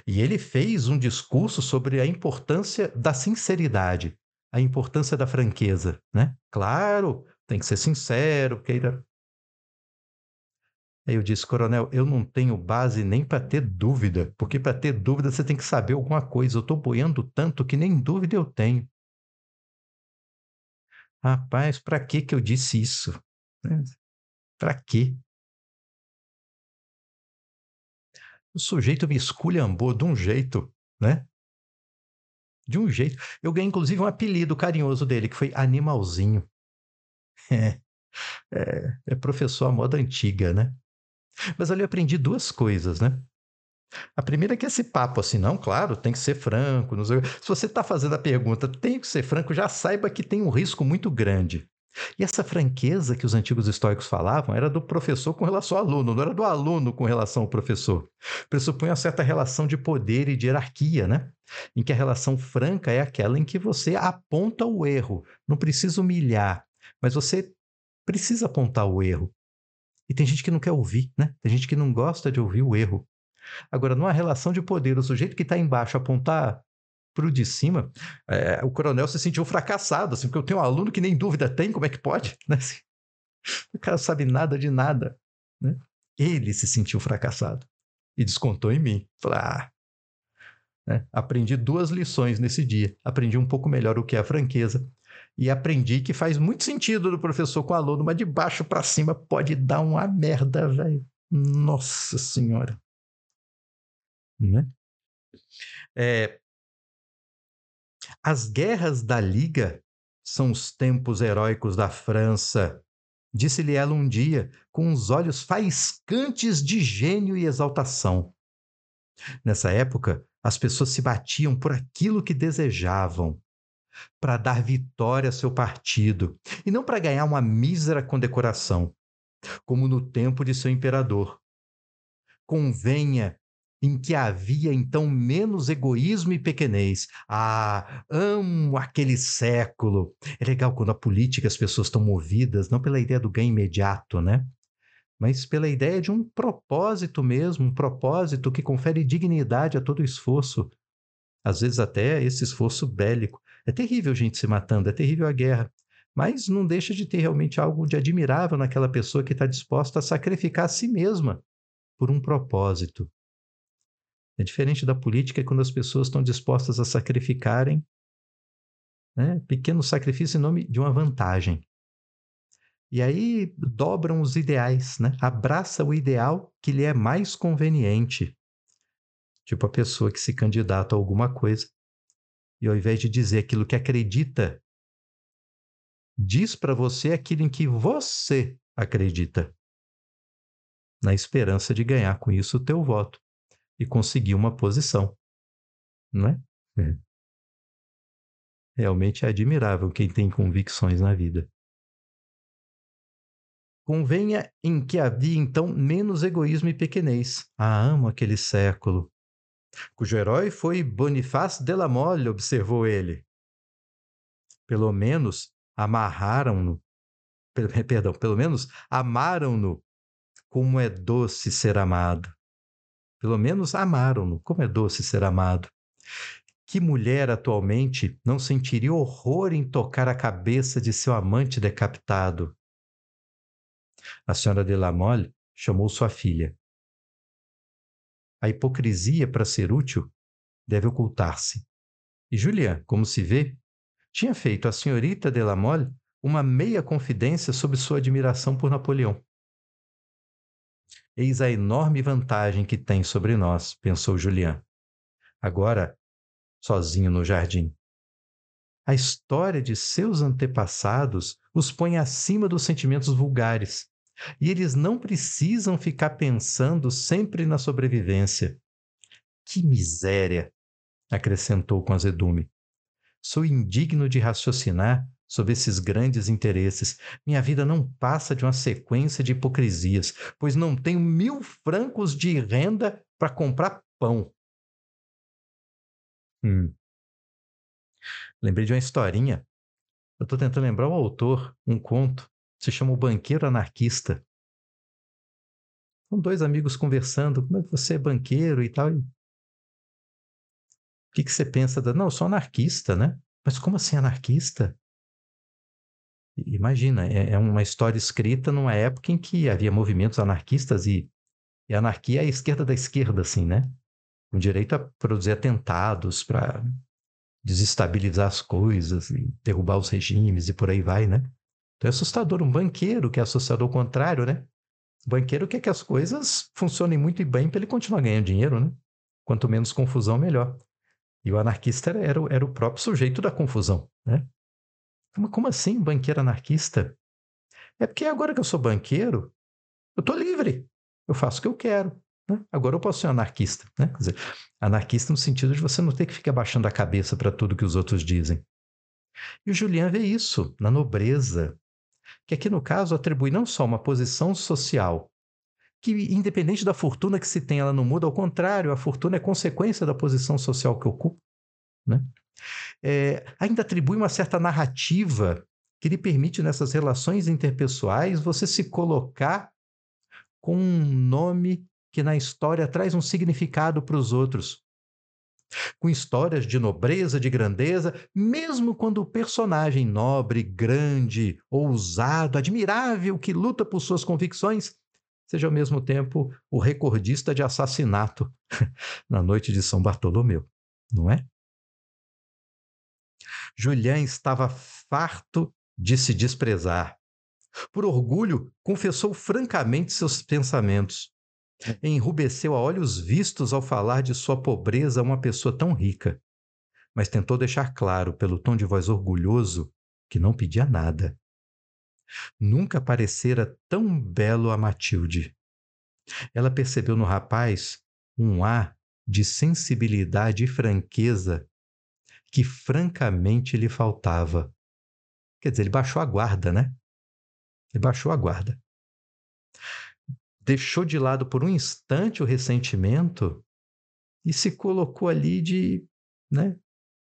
A: E ele fez um discurso sobre a importância da sinceridade, a importância da franqueza, né? Claro, tem que ser sincero, queira Aí eu disse, coronel, eu não tenho base nem para ter dúvida, porque para ter dúvida você tem que saber alguma coisa. Eu estou boiando tanto que nem dúvida eu tenho. Rapaz, para que que eu disse isso? Né? Para quê? O sujeito me esculhambou de um jeito, né? De um jeito. Eu ganhei, inclusive, um apelido carinhoso dele, que foi Animalzinho. É, é, é professor à moda antiga, né? Mas ali eu aprendi duas coisas, né? A primeira é que esse papo assim, não, claro, tem que ser franco. Se você está fazendo a pergunta, tem que ser franco, já saiba que tem um risco muito grande. E essa franqueza que os antigos estoicos falavam era do professor com relação ao aluno, não era do aluno com relação ao professor. Pressupõe uma certa relação de poder e de hierarquia, né? Em que a relação franca é aquela em que você aponta o erro, não precisa humilhar, mas você precisa apontar o erro. E tem gente que não quer ouvir, né? Tem gente que não gosta de ouvir o erro. Agora, numa relação de poder, o sujeito que está embaixo apontar para o de cima, é, o coronel se sentiu fracassado, assim, porque eu tenho um aluno que nem dúvida tem, como é que pode? Né? Assim, o cara sabe nada de nada. Né? Ele se sentiu fracassado e descontou em mim. Falei, ah, né? aprendi duas lições nesse dia. Aprendi um pouco melhor o que é a franqueza e aprendi que faz muito sentido do professor com o aluno, mas de baixo para cima pode dar uma merda, velho. Nossa Senhora. Né? É, as guerras da Liga são os tempos heróicos da França, disse-lhe ela um dia, com os olhos faiscantes de gênio e exaltação. Nessa época, as pessoas se batiam por aquilo que desejavam, para dar vitória a seu partido, e não para ganhar uma mísera condecoração, como no tempo de seu imperador. Convenha em que havia então menos egoísmo e pequenez. Ah, amo aquele século. É legal quando a política as pessoas estão movidas não pela ideia do ganho imediato, né? Mas pela ideia de um propósito mesmo, um propósito que confere dignidade a todo esforço. Às vezes até esse esforço bélico. É terrível gente se matando, é terrível a guerra. Mas não deixa de ter realmente algo de admirável naquela pessoa que está disposta a sacrificar a si mesma por um propósito. É diferente da política quando as pessoas estão dispostas a sacrificarem né, pequenos sacrifícios em nome de uma vantagem. E aí dobram os ideais, né? abraça o ideal que lhe é mais conveniente. Tipo a pessoa que se candidata a alguma coisa e ao invés de dizer aquilo que acredita, diz para você aquilo em que você acredita, na esperança de ganhar com isso o teu voto e conseguir uma posição. Não é? é? Realmente é admirável quem tem convicções na vida. Convenha em que havia então menos egoísmo e pequenez. Ah, amo aquele século. Cujo herói foi Bonifácio de la Mole, observou ele. Pelo menos amarraram-no, perdão, pelo menos amaram-no como é doce ser amado. Pelo menos amaram-no. Como é doce ser amado. Que mulher atualmente não sentiria horror em tocar a cabeça de seu amante decapitado? A senhora de Lamolle chamou sua filha. A hipocrisia, para ser útil, deve ocultar-se. E Julian, como se vê, tinha feito à senhorita de Lamolle uma meia confidência sobre sua admiração por Napoleão. Eis a enorme vantagem que tem sobre nós, pensou Julian. Agora, sozinho no jardim. A história de seus antepassados os põe acima dos sentimentos vulgares, e eles não precisam ficar pensando sempre na sobrevivência. Que miséria! acrescentou com azedume. Sou indigno de raciocinar sobre esses grandes interesses. Minha vida não passa de uma sequência de hipocrisias, pois não tenho mil francos de renda para comprar pão. Hum. Lembrei de uma historinha. Eu estou tentando lembrar o autor, um conto. Se chama O Banqueiro Anarquista. São dois amigos conversando. Como é que você é banqueiro e tal? O que, que você pensa? Da... Não, eu sou anarquista, né? Mas como assim anarquista? Imagina, é, é uma história escrita numa época em que havia movimentos anarquistas e, e anarquia é a esquerda da esquerda, assim, né? Com direito a produzir atentados para desestabilizar as coisas, derrubar os regimes e por aí vai, né? Então é assustador. Um banqueiro que é associado ao contrário, né? O banqueiro quer que as coisas funcionem muito bem para ele continuar ganhando dinheiro, né? Quanto menos confusão, melhor. E o anarquista era, era o próprio sujeito da confusão, né? Como assim, banqueiro anarquista? É porque agora que eu sou banqueiro, eu estou livre. Eu faço o que eu quero. Né? Agora eu posso ser anarquista. Né? Quer dizer, anarquista no sentido de você não ter que ficar baixando a cabeça para tudo que os outros dizem. E o Julian vê isso na nobreza, que aqui no caso atribui não só uma posição social, que independente da fortuna que se tem, ela não muda, ao contrário, a fortuna é consequência da posição social que ocupa. Né? É, ainda atribui uma certa narrativa que lhe permite, nessas relações interpessoais, você se colocar com um nome que na história traz um significado para os outros. Com histórias de nobreza, de grandeza, mesmo quando o personagem nobre, grande, ousado, admirável, que luta por suas convicções, seja ao mesmo tempo o recordista de assassinato na noite de São Bartolomeu, não é? Julian estava farto de se desprezar. Por orgulho, confessou francamente seus pensamentos. Enrubesceu a olhos vistos ao falar de sua pobreza a uma pessoa tão rica, mas tentou deixar claro, pelo tom de voz orgulhoso, que não pedia nada. Nunca parecera tão belo a Matilde. Ela percebeu no rapaz um ar de sensibilidade e franqueza que francamente lhe faltava. Quer dizer, ele baixou a guarda, né? Ele baixou a guarda. Deixou de lado por um instante o ressentimento e se colocou ali de, né?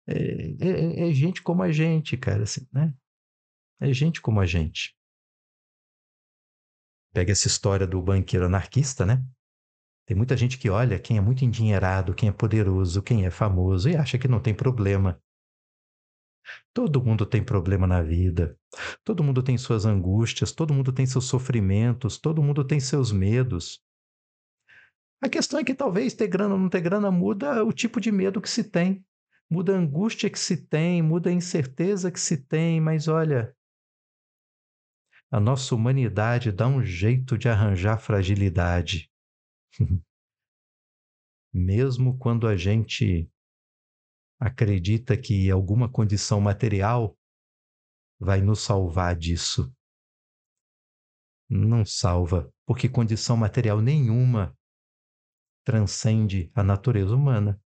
A: É, é, é gente como a gente, cara, assim, né? É gente como a gente. Pega essa história do banqueiro anarquista, né? Tem muita gente que olha quem é muito endinheirado, quem é poderoso, quem é famoso e acha que não tem problema. Todo mundo tem problema na vida. Todo mundo tem suas angústias, todo mundo tem seus sofrimentos, todo mundo tem seus medos. A questão é que talvez ter grana ou não ter grana muda o tipo de medo que se tem, muda a angústia que se tem, muda a incerteza que se tem, mas olha, a nossa humanidade dá um jeito de arranjar fragilidade. Mesmo quando a gente acredita que alguma condição material vai nos salvar disso. Não salva, porque condição material nenhuma transcende a natureza humana.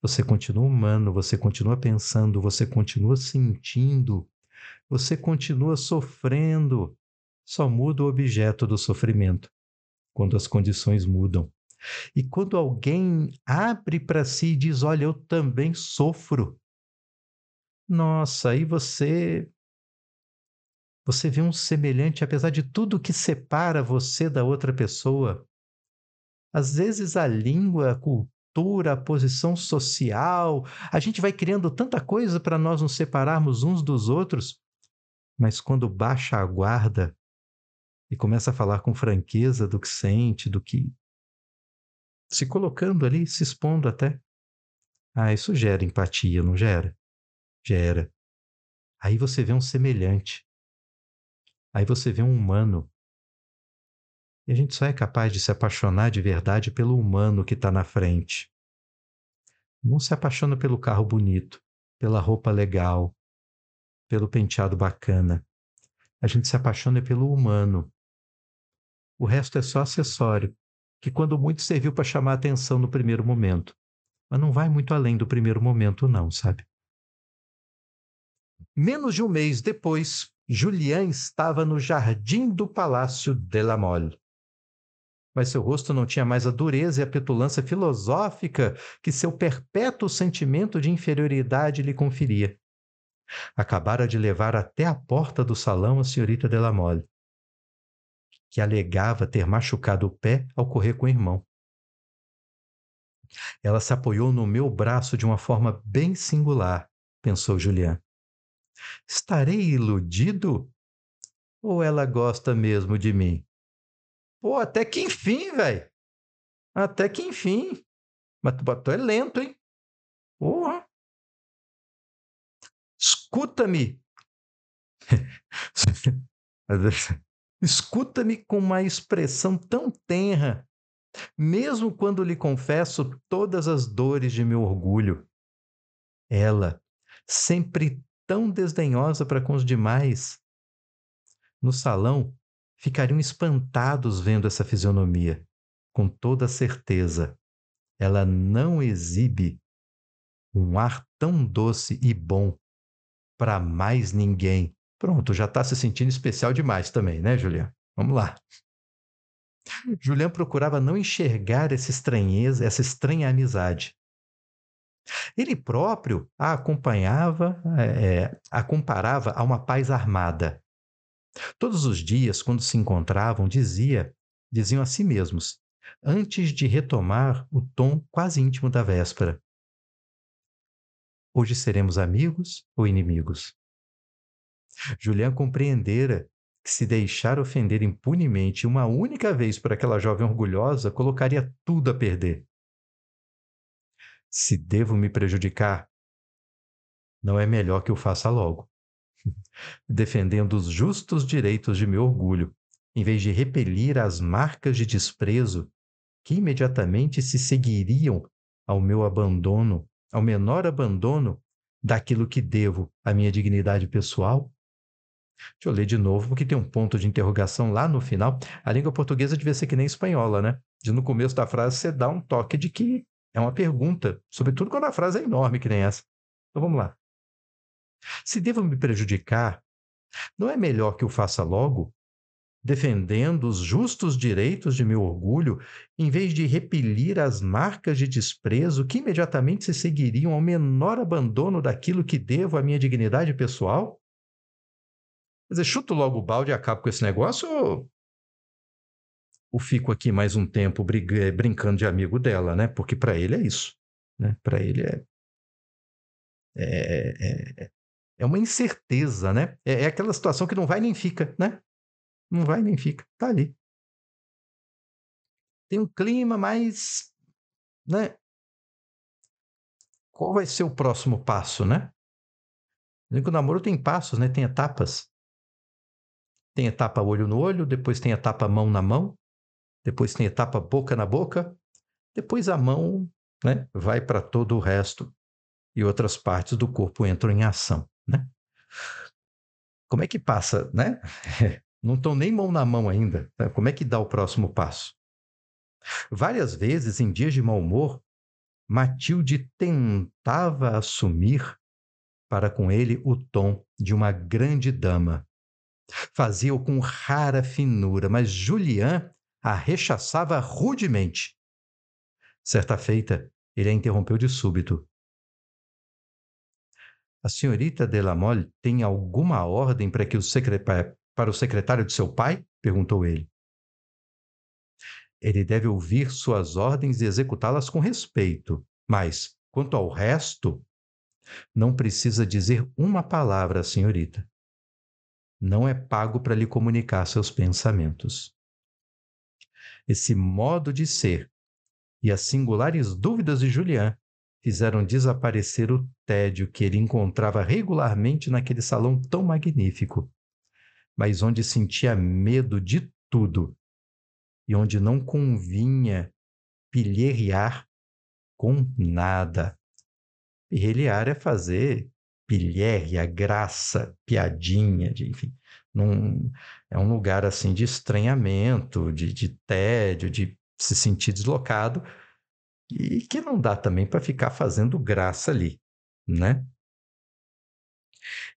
A: Você continua humano, você continua pensando, você continua sentindo, você continua sofrendo. Só muda o objeto do sofrimento quando as condições mudam. E quando alguém abre para si e diz: Olha, eu também sofro. Nossa, aí você. Você vê um semelhante, apesar de tudo que separa você da outra pessoa. Às vezes a língua, a cultura, a posição social, a gente vai criando tanta coisa para nós nos separarmos uns dos outros, mas quando baixa a guarda e começa a falar com franqueza do que sente, do que se colocando ali, se expondo até. Ah, isso gera empatia, não gera? Gera. Aí você vê um semelhante. Aí você vê um humano. E a gente só é capaz de se apaixonar de verdade pelo humano que está na frente. Não se apaixona pelo carro bonito, pela roupa legal, pelo penteado bacana. A gente se apaixona pelo humano. O resto é só acessório que quando muito serviu para chamar a atenção no primeiro momento. Mas não vai muito além do primeiro momento, não, sabe? Menos de um mês depois, Julian estava no jardim do Palácio de la Mole. Mas seu rosto não tinha mais a dureza e a petulância filosófica que seu perpétuo sentimento de inferioridade lhe conferia. Acabara de levar até a porta do salão a senhorita de la Mole que alegava ter machucado o pé ao correr com o irmão. Ela se apoiou no meu braço de uma forma bem singular, pensou Julian. Estarei iludido? Ou ela gosta mesmo de mim? Pô, até que enfim, velho. Até que enfim. Mas tu é lento, hein? Porra. Escuta-me. Escuta-me com uma expressão tão tenra, mesmo quando lhe confesso todas as dores de meu orgulho. Ela, sempre tão desdenhosa para com os demais. No salão, ficariam espantados vendo essa fisionomia. com toda certeza, ela não exibe um ar tão doce e bom para mais ninguém. Pronto, já está se sentindo especial demais também, né, Julian? Vamos lá. Julian procurava não enxergar essa estranheza, essa estranha amizade. Ele próprio a acompanhava, é, a comparava a uma paz armada. Todos os dias, quando se encontravam, dizia, diziam a si mesmos, antes de retomar o tom quase íntimo da véspera: Hoje seremos amigos ou inimigos? Julian compreendera que se deixar ofender impunemente uma única vez por aquela jovem orgulhosa colocaria tudo a perder. Se devo me prejudicar, não é melhor que o faça logo, defendendo os justos direitos de meu orgulho, em vez de repelir as marcas de desprezo que imediatamente se seguiriam ao meu abandono ao menor abandono daquilo que devo à minha dignidade pessoal? Deixa eu ler de novo, porque tem um ponto de interrogação lá no final. A língua portuguesa devia ser que nem espanhola, né? De no começo da frase você dá um toque de que é uma pergunta, sobretudo quando a frase é enorme, que nem essa. Então vamos lá. Se devo me prejudicar, não é melhor que o faça logo? defendendo os justos direitos de meu orgulho, em vez de repelir as marcas de desprezo que imediatamente se seguiriam ao menor abandono daquilo que devo à minha dignidade pessoal? Quer dizer, chuto logo o balde e acabo com esse negócio ou, ou fico aqui mais um tempo brincando de amigo dela, né? Porque para ele é isso, né? Para ele é, é, é, é uma incerteza, né? É, é aquela situação que não vai nem fica, né? Não vai nem fica, tá ali. Tem um clima mais, né? Qual vai ser o próximo passo, né? O namoro tem passos, né? Tem etapas. Tem etapa olho no olho, depois tem etapa mão na mão, depois tem etapa boca na boca, depois a mão, né, vai para todo o resto e outras partes do corpo entram em ação, né? Como é que passa, né? não estão nem mão na mão ainda. Né? Como é que dá o próximo passo? Várias vezes, em dias de mau humor, Matilde tentava assumir para com ele o tom de uma grande dama. Fazia-o com rara finura, mas Julian a rechaçava rudemente. Certa feita, ele a interrompeu de súbito. A senhorita Delamole tem alguma ordem para que o para o secretário de seu pai? perguntou ele. Ele deve ouvir suas ordens e executá-las com respeito, mas, quanto ao resto, não precisa dizer uma palavra, senhorita. Não é pago para lhe comunicar seus pensamentos. Esse modo de ser e as singulares dúvidas de Julian fizeram desaparecer o tédio que ele encontrava regularmente naquele salão tão magnífico mas onde sentia medo de tudo e onde não convinha pilherrear com nada. Pilherrear é fazer pilhéria, graça, piadinha, de, enfim. Num, é um lugar assim de estranhamento, de, de tédio, de se sentir deslocado e que não dá também para ficar fazendo graça ali, né?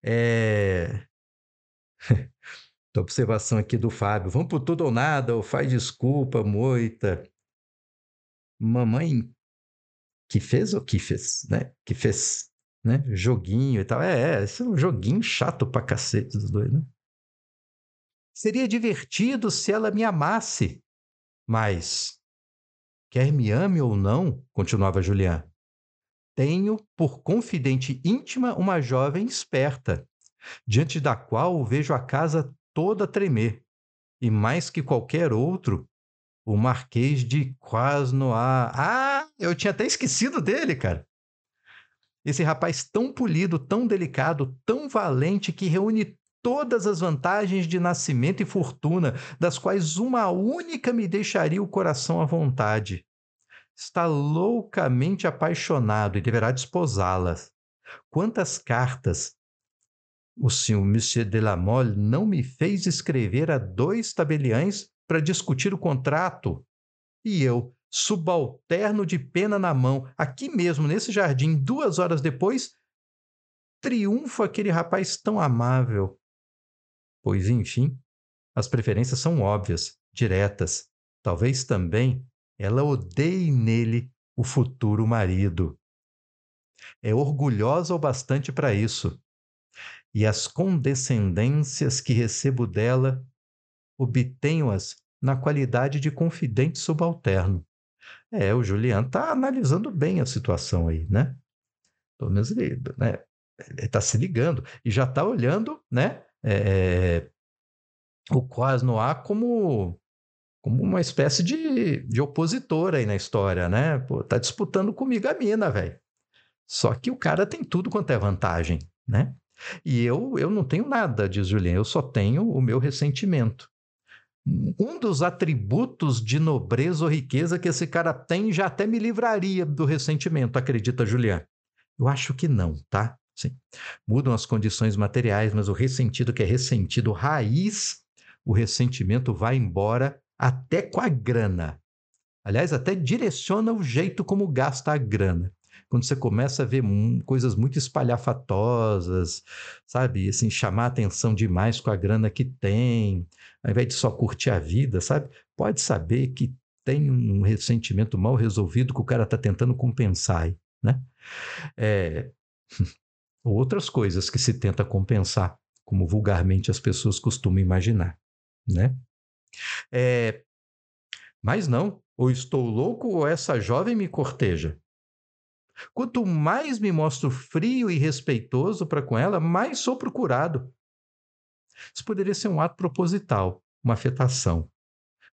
A: É... Observação aqui do Fábio. Vamos por tudo ou nada, ou faz desculpa, moita. Mamãe que fez ou que fez, né? Que fez, né? Joguinho e tal. É, é, esse é um joguinho chato pra cacete dos dois, né? Seria divertido se ela me amasse, mas quer me ame ou não, continuava Julián, tenho por confidente íntima uma jovem esperta, diante da qual vejo a casa toda tremer, e mais que qualquer outro, o Marquês de Quasnoa. Ah, eu tinha até esquecido dele, cara. Esse rapaz tão polido, tão delicado, tão valente, que reúne todas as vantagens de nascimento e fortuna, das quais uma única me deixaria o coração à vontade. Está loucamente apaixonado e deverá desposá-las. Quantas cartas, o senhor Monsieur de la Mole não me fez escrever a dois tabeliães para discutir o contrato. E eu, subalterno de pena na mão, aqui mesmo, nesse jardim, duas horas depois, triunfa aquele rapaz tão amável. Pois, enfim, as preferências são óbvias, diretas. Talvez também ela odeie nele o futuro marido. É orgulhosa o bastante para isso. E as condescendências que recebo dela, obtenho-as na qualidade de confidente subalterno. É, o Julian está analisando bem a situação aí, né? Pelo menos ele né? está se ligando e já está olhando, né? É, o Quasnoa como como uma espécie de, de opositor aí na história, né? Pô, tá disputando comigo a mina, velho. Só que o cara tem tudo quanto é vantagem, né? E eu, eu não tenho nada, diz Julien, eu só tenho o meu ressentimento. Um dos atributos de nobreza ou riqueza que esse cara tem já até me livraria do ressentimento, acredita Julian? Eu acho que não, tá? Sim. Mudam as condições materiais, mas o ressentido que é ressentido raiz, o ressentimento vai embora até com a grana. Aliás, até direciona o jeito como gasta a grana. Quando você começa a ver coisas muito espalhafatosas, sabe? Assim, chamar atenção demais com a grana que tem, ao invés de só curtir a vida, sabe? Pode saber que tem um ressentimento mal resolvido que o cara está tentando compensar, né? É... Outras coisas que se tenta compensar, como vulgarmente as pessoas costumam imaginar, né? É, mas não, ou estou louco ou essa jovem me corteja. Quanto mais me mostro frio e respeitoso para com ela, mais sou procurado. Isso poderia ser um ato proposital, uma afetação.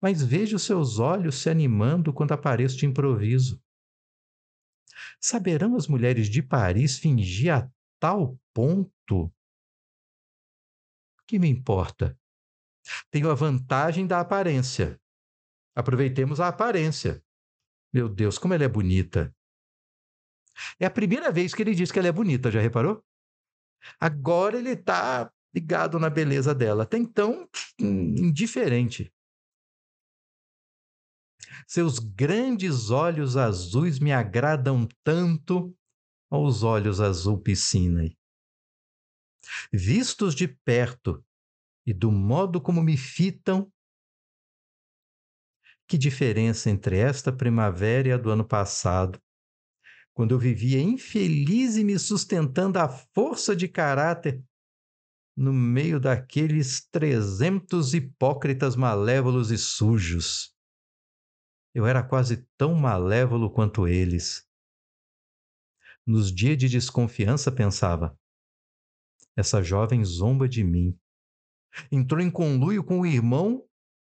A: Mas vejo seus olhos se animando quando apareço de improviso. Saberão as mulheres de Paris fingir a tal ponto? Que me importa? Tenho a vantagem da aparência. Aproveitemos a aparência. Meu Deus, como ela é bonita. É a primeira vez que ele diz que ela é bonita, já reparou? Agora ele está ligado na beleza dela. Até então, indiferente. Seus grandes olhos azuis me agradam tanto aos olhos azul piscina. Vistos de perto, e do modo como me fitam. Que diferença entre esta primavera e a do ano passado, quando eu vivia infeliz e me sustentando à força de caráter no meio daqueles trezentos hipócritas malévolos e sujos. Eu era quase tão malévolo quanto eles. Nos dias de desconfiança, pensava, essa jovem zomba de mim entrou em conluio com o irmão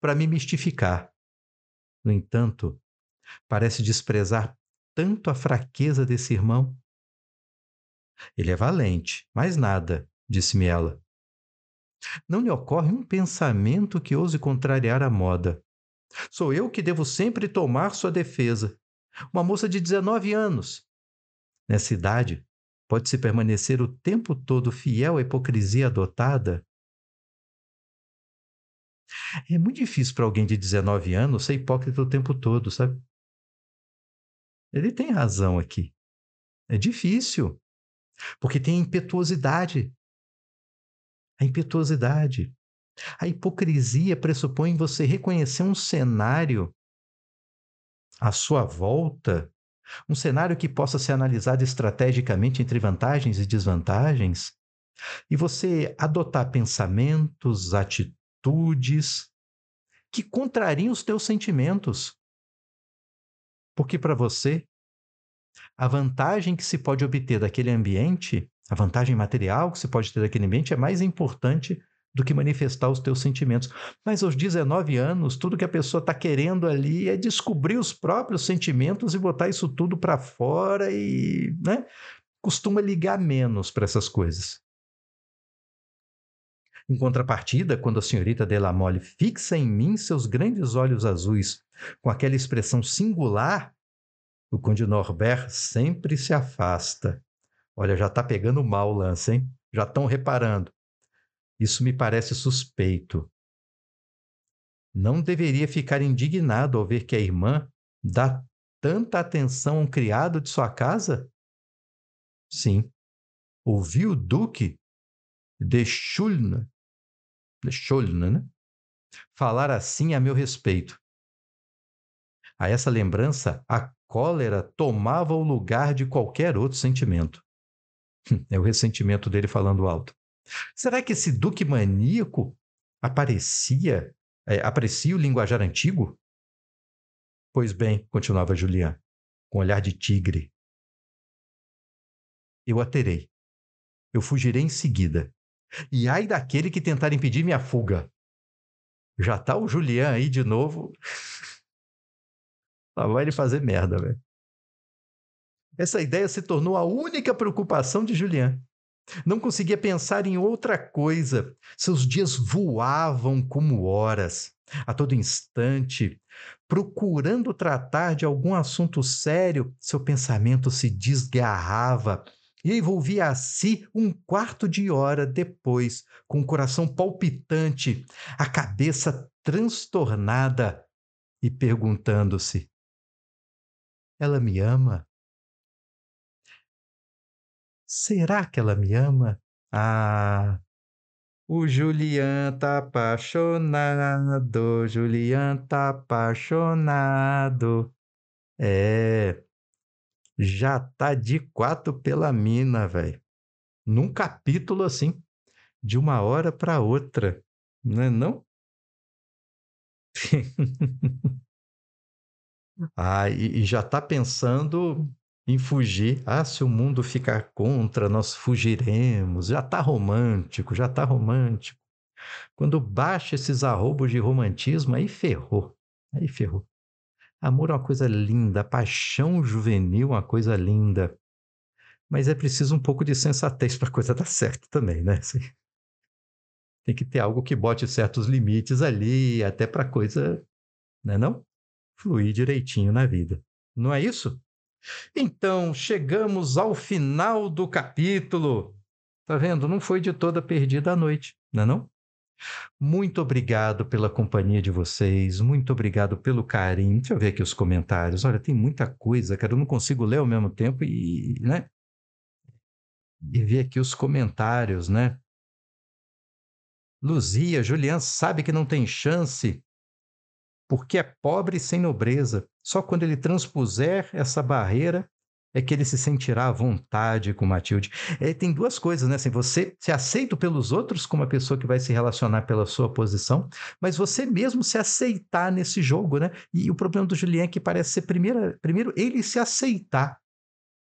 A: para me mistificar. No entanto, parece desprezar tanto a fraqueza desse irmão. Ele é valente, mais nada, disse-me ela. Não lhe ocorre um pensamento que ouse contrariar a moda. Sou eu que devo sempre tomar sua defesa. Uma moça de 19 anos. Nessa idade, pode-se permanecer o tempo todo fiel à hipocrisia adotada? É muito difícil para alguém de 19 anos ser hipócrita o tempo todo, sabe? Ele tem razão aqui. É difícil. Porque tem impetuosidade. A impetuosidade. A hipocrisia pressupõe você reconhecer um cenário à sua volta, um cenário que possa ser analisado estrategicamente entre vantagens e desvantagens, e você adotar pensamentos, atitudes, que contrariam os teus sentimentos. Porque para você, a vantagem que se pode obter daquele ambiente, a vantagem material que se pode ter daquele ambiente é mais importante do que manifestar os teus sentimentos. Mas aos 19 anos, tudo que a pessoa está querendo ali é descobrir os próprios sentimentos e botar isso tudo para fora e, né? Costuma ligar menos para essas coisas. Em contrapartida, quando a senhorita Delamole fixa em mim seus grandes olhos azuis com aquela expressão singular, o conde Norbert sempre se afasta. Olha, já está pegando mal o lance, hein? Já estão reparando. Isso me parece suspeito. não deveria ficar indignado ao ver que a irmã dá tanta atenção a um criado de sua casa? Sim. Ouviu o duque de Schulne, de Schulne, né? falar assim a meu respeito. A essa lembrança, a cólera tomava o lugar de qualquer outro sentimento. É o ressentimento dele falando alto. Será que esse duque maníaco aparecia, é, aprecia o linguajar antigo? Pois bem, continuava Julian, com olhar de tigre. Eu a terei. Eu fugirei em seguida. E ai daquele que tentar impedir minha fuga. Já tá o Julian aí de novo. Lá vai ele fazer merda, velho. Essa ideia se tornou a única preocupação de Julian. Não conseguia pensar em outra coisa. Seus dias voavam como horas, a todo instante. Procurando tratar de algum assunto sério, seu pensamento se desgarrava e envolvia a si um quarto de hora depois, com o coração palpitante, a cabeça transtornada e perguntando-se: Ela me ama? Será que ela me ama? Ah, o Julian tá apaixonado, Julian tá apaixonado. É, já tá de quatro pela mina, velho. Num capítulo assim, de uma hora para outra, não é não? ah, e, e já tá pensando em fugir. Ah, se o mundo ficar contra, nós fugiremos. Já está romântico, já está romântico. Quando baixa esses arrobos de romantismo, aí ferrou. Aí ferrou. Amor é uma coisa linda, paixão juvenil é uma coisa linda. Mas é preciso um pouco de sensatez para a coisa dar certo também, né? Assim, tem que ter algo que bote certos limites ali, até para a coisa, né, não? Fluir direitinho na vida. Não é isso? Então, chegamos ao final do capítulo. Tá vendo? Não foi de toda perdida a noite, não é não? Muito obrigado pela companhia de vocês, muito obrigado pelo carinho. Deixa eu ver aqui os comentários. Olha, tem muita coisa, cara, eu não consigo ler ao mesmo tempo e, né? E ver aqui os comentários, né? Luzia, Julian sabe que não tem chance porque é pobre sem nobreza. Só quando ele transpuser essa barreira é que ele se sentirá à vontade com Matilde. É, tem duas coisas, né? Assim, você se aceita pelos outros como uma pessoa que vai se relacionar pela sua posição, mas você mesmo se aceitar nesse jogo, né? E o problema do Julien é que parece ser primeiro, primeiro ele se aceitar,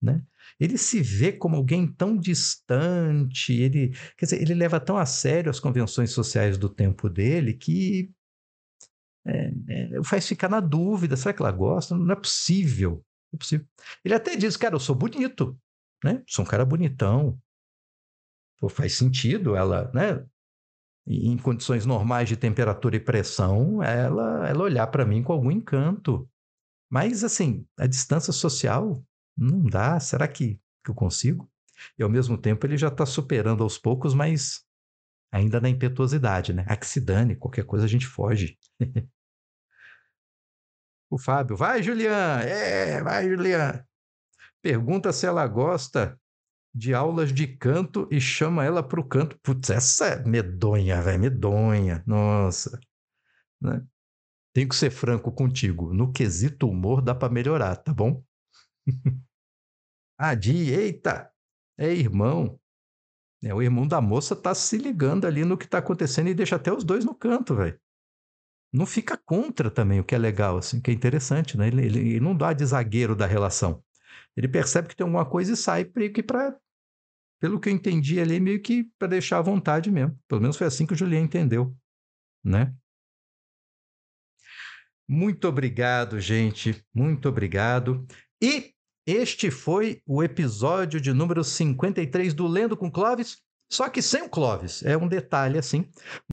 A: né? Ele se vê como alguém tão distante, ele, quer dizer, ele leva tão a sério as convenções sociais do tempo dele que é, é, faz ficar na dúvida, será que ela gosta? Não é possível, é possível. Ele até diz, cara, eu sou bonito, né? Sou um cara bonitão. Pô, faz sentido ela, né? Em condições normais de temperatura e pressão, ela, ela olhar para mim com algum encanto. Mas, assim, a distância social não dá. Será que, que eu consigo? E, ao mesmo tempo, ele já está superando aos poucos, mas ainda na impetuosidade, né? A que se dane, qualquer coisa a gente foge. O Fábio, vai, Julian! É, vai, Julian! Pergunta se ela gosta de aulas de canto e chama ela para o canto. Putz, essa é medonha, velho, medonha. Nossa. Né? Tenho que ser franco contigo. No quesito humor dá para melhorar, tá bom? Adi, eita! É irmão. É, o irmão da moça tá se ligando ali no que tá acontecendo e deixa até os dois no canto, velho não fica contra também, o que é legal, assim, que é interessante, né? Ele, ele, ele não dá de zagueiro da relação. Ele percebe que tem alguma coisa e sai meio que para, pelo que eu entendi ali, meio que para deixar à vontade mesmo. Pelo menos foi assim que o Julien entendeu, né? Muito obrigado, gente. Muito obrigado. E este foi o episódio de número 53 do Lendo com Clóvis, só que sem o Clóvis. É um detalhe assim.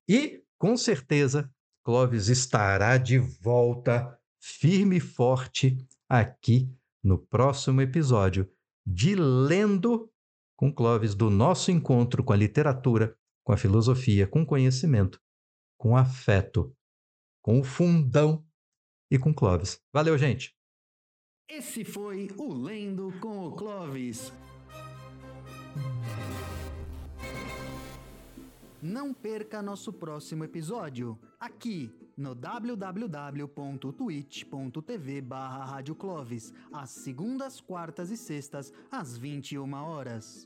A: E, com certeza, Clóvis estará de volta firme e forte aqui no próximo episódio de Lendo com Clóvis do nosso encontro com a literatura, com a filosofia, com o conhecimento, com afeto com o Fundão e com Clóvis. Valeu, gente!
B: Esse foi o Lendo com o Clovis. Não perca nosso próximo episódio, aqui no www.twitch.tv barra às segundas, quartas e sextas, às 21 horas.